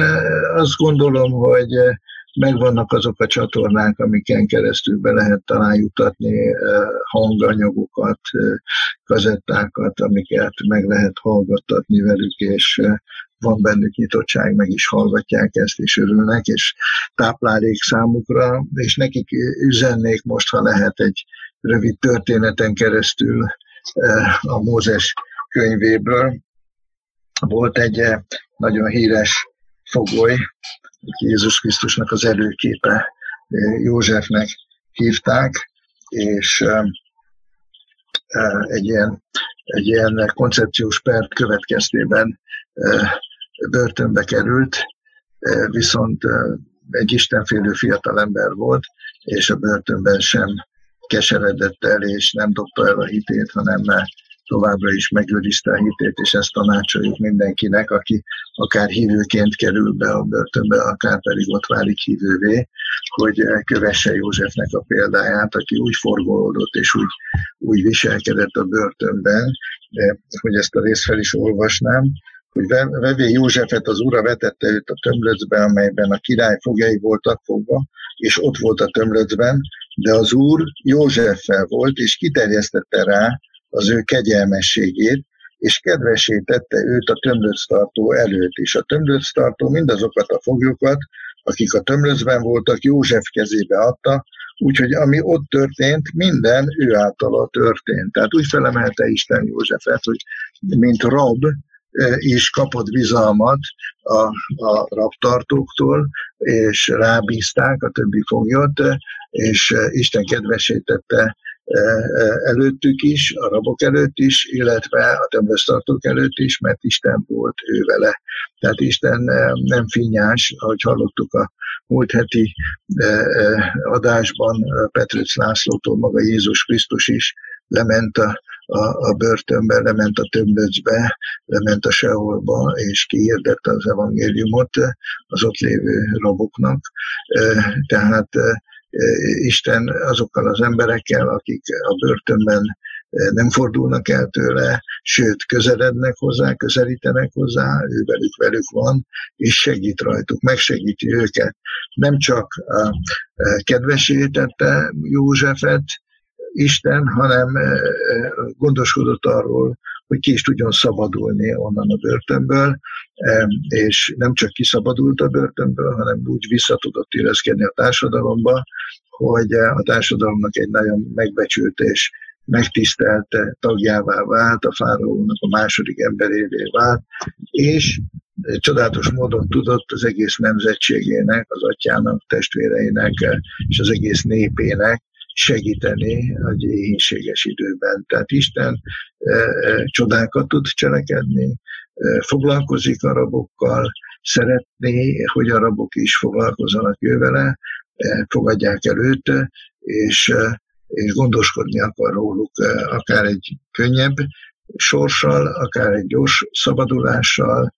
azt gondolom, hogy megvannak azok a csatornák, amiken keresztül be lehet talán jutatni hanganyagokat, kazettákat, amiket meg lehet hallgattatni velük, és van bennük nyitottság, meg is hallgatják ezt, és örülnek, és táplálék számukra, és nekik üzennék most, ha lehet egy rövid történeten keresztül a Mózes könyvéből. Volt egy nagyon híres fogoly, Jézus Krisztusnak az előképe Józsefnek hívták, és egy ilyen, egy ilyen koncepciós pert következtében börtönbe került, viszont egy istenfélő fiatalember volt, és a börtönben sem keseredett el, és nem dobta el a hitét, hanem továbbra is megőrizte a hitét, és ezt tanácsoljuk mindenkinek, aki akár hívőként kerül be a börtönbe, akár pedig ott válik hívővé, hogy kövesse Józsefnek a példáját, aki úgy forgolódott és úgy, úgy viselkedett a börtönben, de hogy ezt a részt fel is olvasnám, hogy vevé Józsefet az ura vetette őt a tömlöcbe, amelyben a király fogjai voltak fogva, és ott volt a tömlöcben, de az úr Józseffel volt, és kiterjesztette rá az ő kegyelmességét, és kedvesé tette őt a tömlöctartó előtt is. A tömlöctartó mindazokat a foglyokat, akik a tömlöcben voltak, József kezébe adta, úgyhogy ami ott történt, minden ő általa történt. Tehát úgy felemelte Isten Józsefet, hogy mint rab, is kapott bizalmat a, a raptartóktól, és rábízták a többi foglyot, és Isten kedvesítette előttük is, a rabok előtt is, illetve a tömböztartók előtt is, mert Isten volt ő vele. Tehát Isten nem finnyás, ahogy hallottuk a múlt heti adásban Petrőc Lászlótól maga Jézus Krisztus is lement a, a, a börtönbe, lement a tömböcbe, lement a seholba, és kihirdette az evangéliumot az ott lévő raboknak. Tehát Isten azokkal az emberekkel, akik a börtönben nem fordulnak el tőle, sőt, közelednek hozzá, közelítenek hozzá, ő velük velük van, és segít rajtuk, megsegíti őket. Nem csak kedvesítette Józsefet, Isten, hanem gondoskodott arról, hogy ki is tudjon szabadulni onnan a börtönből, és nem csak kiszabadult a börtönből, hanem úgy vissza tudott illeszkedni a társadalomba, hogy a társadalomnak egy nagyon megbecsült és megtisztelt tagjává vált, a fáraónak a második emberévé vált, és csodálatos módon tudott az egész nemzetségének, az atyának, testvéreinek és az egész népének segíteni a éhénységes időben. Tehát Isten e, e, csodákat tud cselekedni, e, foglalkozik a rabokkal, szeretné, hogy a rabok is foglalkozzanak vele, fogadják el őt, és, és gondoskodni akar róluk akár egy könnyebb sorssal, akár egy gyors szabadulással,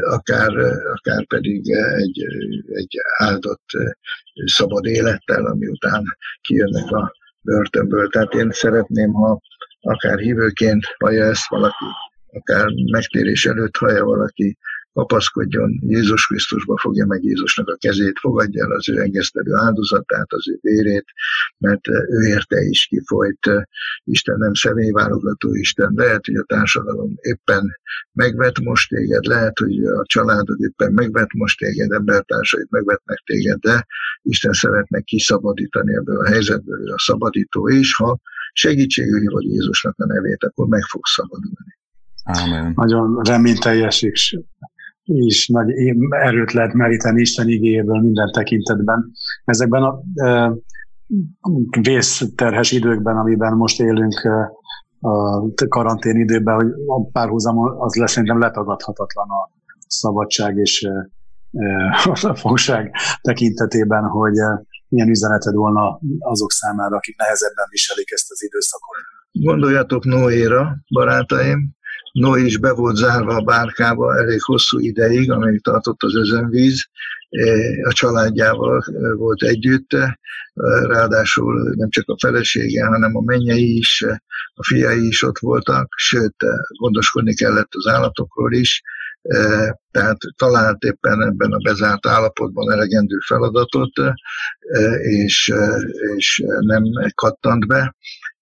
akár, akár pedig egy, egy áldott szabad élettel, ami után kijönnek a börtönből. Tehát én szeretném, ha akár hívőként hallja ezt valaki, akár megtérés előtt hallja valaki, kapaszkodjon Jézus Krisztusba, fogja meg Jézusnak a kezét, fogadja el az ő engesztelő áldozatát, az ő vérét, mert ő érte is kifolyt. Isten nem személyválogató Isten, lehet, hogy a társadalom éppen megvet most téged, lehet, hogy a családod éppen megvet most téged, embertársaid megvetnek téged, de Isten szeretne kiszabadítani ebből a helyzetből, ő a szabadító, és ha segítségül hívod Jézusnak a nevét, akkor meg fog szabadulni. Amen. Nagyon reményteljes és is nagy erőt lehet meríteni Isten igényéből minden tekintetben. Ezekben a e, vészterhes időkben, amiben most élünk a karantén időben, hogy a párhuzam az lesz szerintem letagadhatatlan a szabadság és a fogság tekintetében, hogy milyen üzeneted volna azok számára, akik nehezebben viselik ezt az időszakot. Gondoljatok Noéra, barátaim, Noé is be volt zárva a bárkába elég hosszú ideig, amelyik tartott az özönvíz, e, a családjával e, volt együtt, e, ráadásul nem csak a felesége, hanem a mennyei is, a fiai is ott voltak, sőt, gondoskodni kellett az állatokról is, tehát talált éppen ebben a bezárt állapotban elegendő feladatot, és, és nem kattant be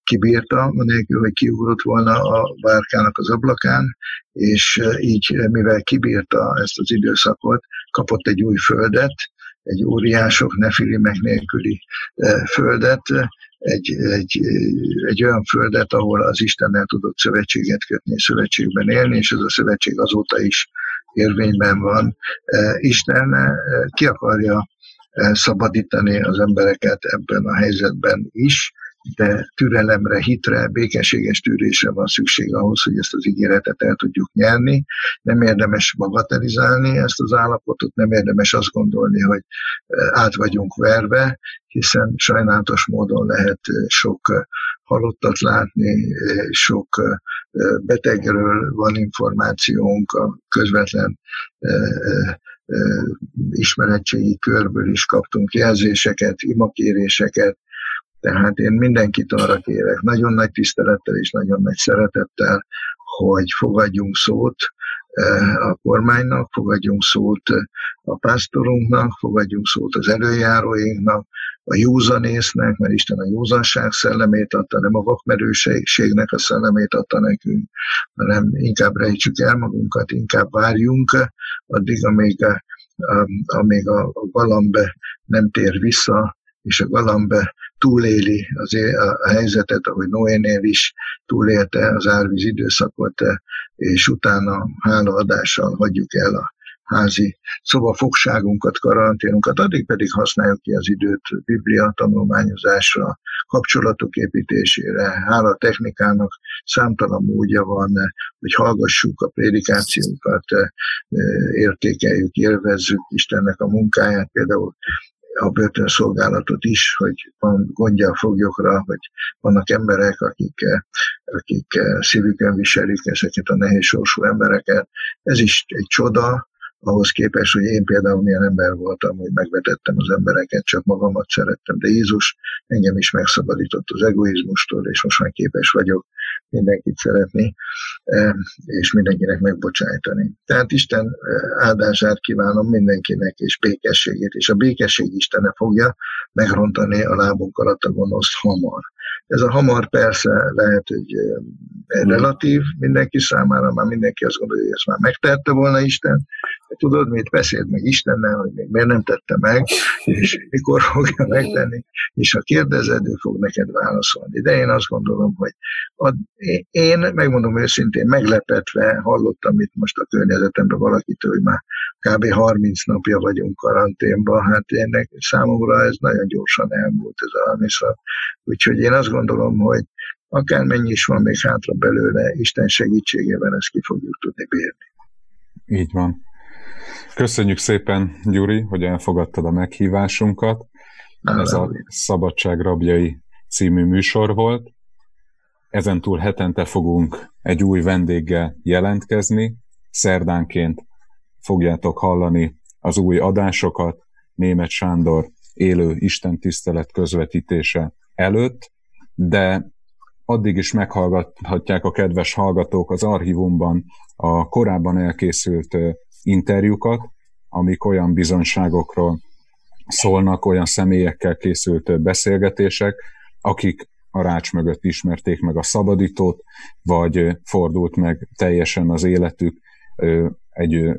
kibírta, nélkül, hogy kiugrott volna a bárkának az ablakán, és így, mivel kibírta ezt az időszakot, kapott egy új földet, egy óriások, nefilimek nélküli földet, egy, egy, egy olyan földet, ahol az Istennel tudott szövetséget kötni, szövetségben élni, és ez a szövetség azóta is érvényben van. Isten ki akarja szabadítani az embereket ebben a helyzetben is, de türelemre, hitre, békességes tűrésre van szükség ahhoz, hogy ezt az ígéretet el tudjuk nyerni. Nem érdemes bagatelizálni ezt az állapotot, nem érdemes azt gondolni, hogy át vagyunk verve, hiszen sajnálatos módon lehet sok halottat látni, sok betegről van információnk, a közvetlen ismeretségi körből is kaptunk jelzéseket, imakéréseket, tehát én mindenkit arra kérek, nagyon nagy tisztelettel és nagyon nagy szeretettel, hogy fogadjunk szót a kormánynak, fogadjunk szót a pásztorunknak, fogadjunk szót az előjáróinknak, a józanésznek, mert Isten a józanság szellemét adta, nem a vakmerőségnek a szellemét adta nekünk, hanem inkább rejtsük el magunkat, inkább várjunk, addig, amíg a, amíg a, galambe nem tér vissza, és a galambe túléli az a helyzetet, ahogy Noénél is túlélte az árvíz időszakot, és utána hálaadással hagyjuk el a házi szobafogságunkat, karanténunkat, addig pedig használjuk ki az időt biblia tanulmányozásra, kapcsolatok építésére, hála technikának számtalan módja van, hogy hallgassuk a prédikációkat, értékeljük, élvezzük Istennek a munkáját, például a börtönszolgálatot is, hogy van gondja a foglyokra, hogy vannak emberek, akik, akik szívükön viselik ezeket a nehéz sorsú embereket. Ez is egy csoda, ahhoz képest, hogy én például milyen ember voltam, hogy megvetettem az embereket, csak magamat szerettem, de Jézus engem is megszabadított az egoizmustól, és most már képes vagyok mindenkit szeretni, és mindenkinek megbocsájtani. Tehát Isten áldását kívánom mindenkinek, és békességét, és a békesség Istene fogja megrontani a lábunk alatt a gonoszt hamar. Ez a hamar persze lehet, hogy relatív mindenki számára, már mindenki azt gondolja, hogy ezt már megtette volna Isten, de tudod mit, beszéld meg Istennel, hogy még miért nem tette meg, és mikor fogja megtenni, és ha kérdezed, ő fog neked válaszolni. De én azt gondolom, hogy ad, én megmondom őszintén, meglepetve hallottam itt most a környezetemben valakitől, hogy már kb. 30 napja vagyunk karanténban, hát ennek számomra ez nagyon gyorsan elmúlt ez a műszak. Úgyhogy én azt gondolom, hogy akármennyi is van még hátra belőle, Isten segítségével ezt ki fogjuk tudni bírni. Így van. Köszönjük szépen, Gyuri, hogy elfogadtad a meghívásunkat. Ez a Szabadság rabjai című műsor volt. Ezentúl hetente fogunk egy új vendéggel jelentkezni. Szerdánként fogjátok hallani az új adásokat Német Sándor élő istentisztelet közvetítése előtt, de addig is meghallgathatják a kedves hallgatók az archívumban a korábban elkészült interjúkat, amik olyan bizonyságokról szólnak, olyan személyekkel készült beszélgetések, akik a rács mögött ismerték meg a szabadítót, vagy fordult meg teljesen az életük egy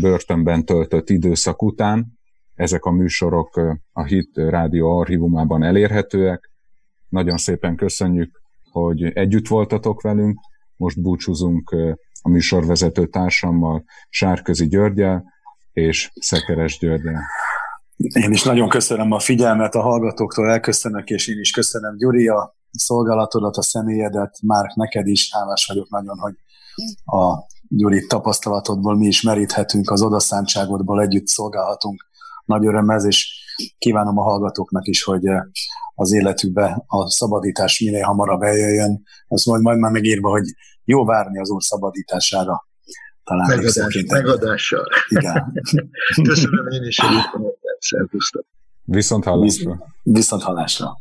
börtönben töltött időszak után. Ezek a műsorok a Hit Rádió archívumában elérhetőek. Nagyon szépen köszönjük, hogy együtt voltatok velünk. Most búcsúzunk a műsorvezető társammal, Sárközi Györgyel és Szekeres Györgyel. Én is nagyon köszönöm a figyelmet a hallgatóktól, elköszönök, és én is köszönöm Gyuri a szolgálatodat, a személyedet, már neked is hálás vagyok nagyon, hogy a Gyuri tapasztalatodból mi is meríthetünk, az odaszántságodból együtt szolgálhatunk nagy örömmel, és kívánom a hallgatóknak is, hogy az életükbe a szabadítás minél hamarabb eljöjjön. Ez majd, majd már megírva, hogy jó várni az Úr szabadítására. Talán Megadás, megadással. Igen. [laughs] Köszönöm én is, hogy itt Szervusztok. Viszont hallásra. Viszont hallásra.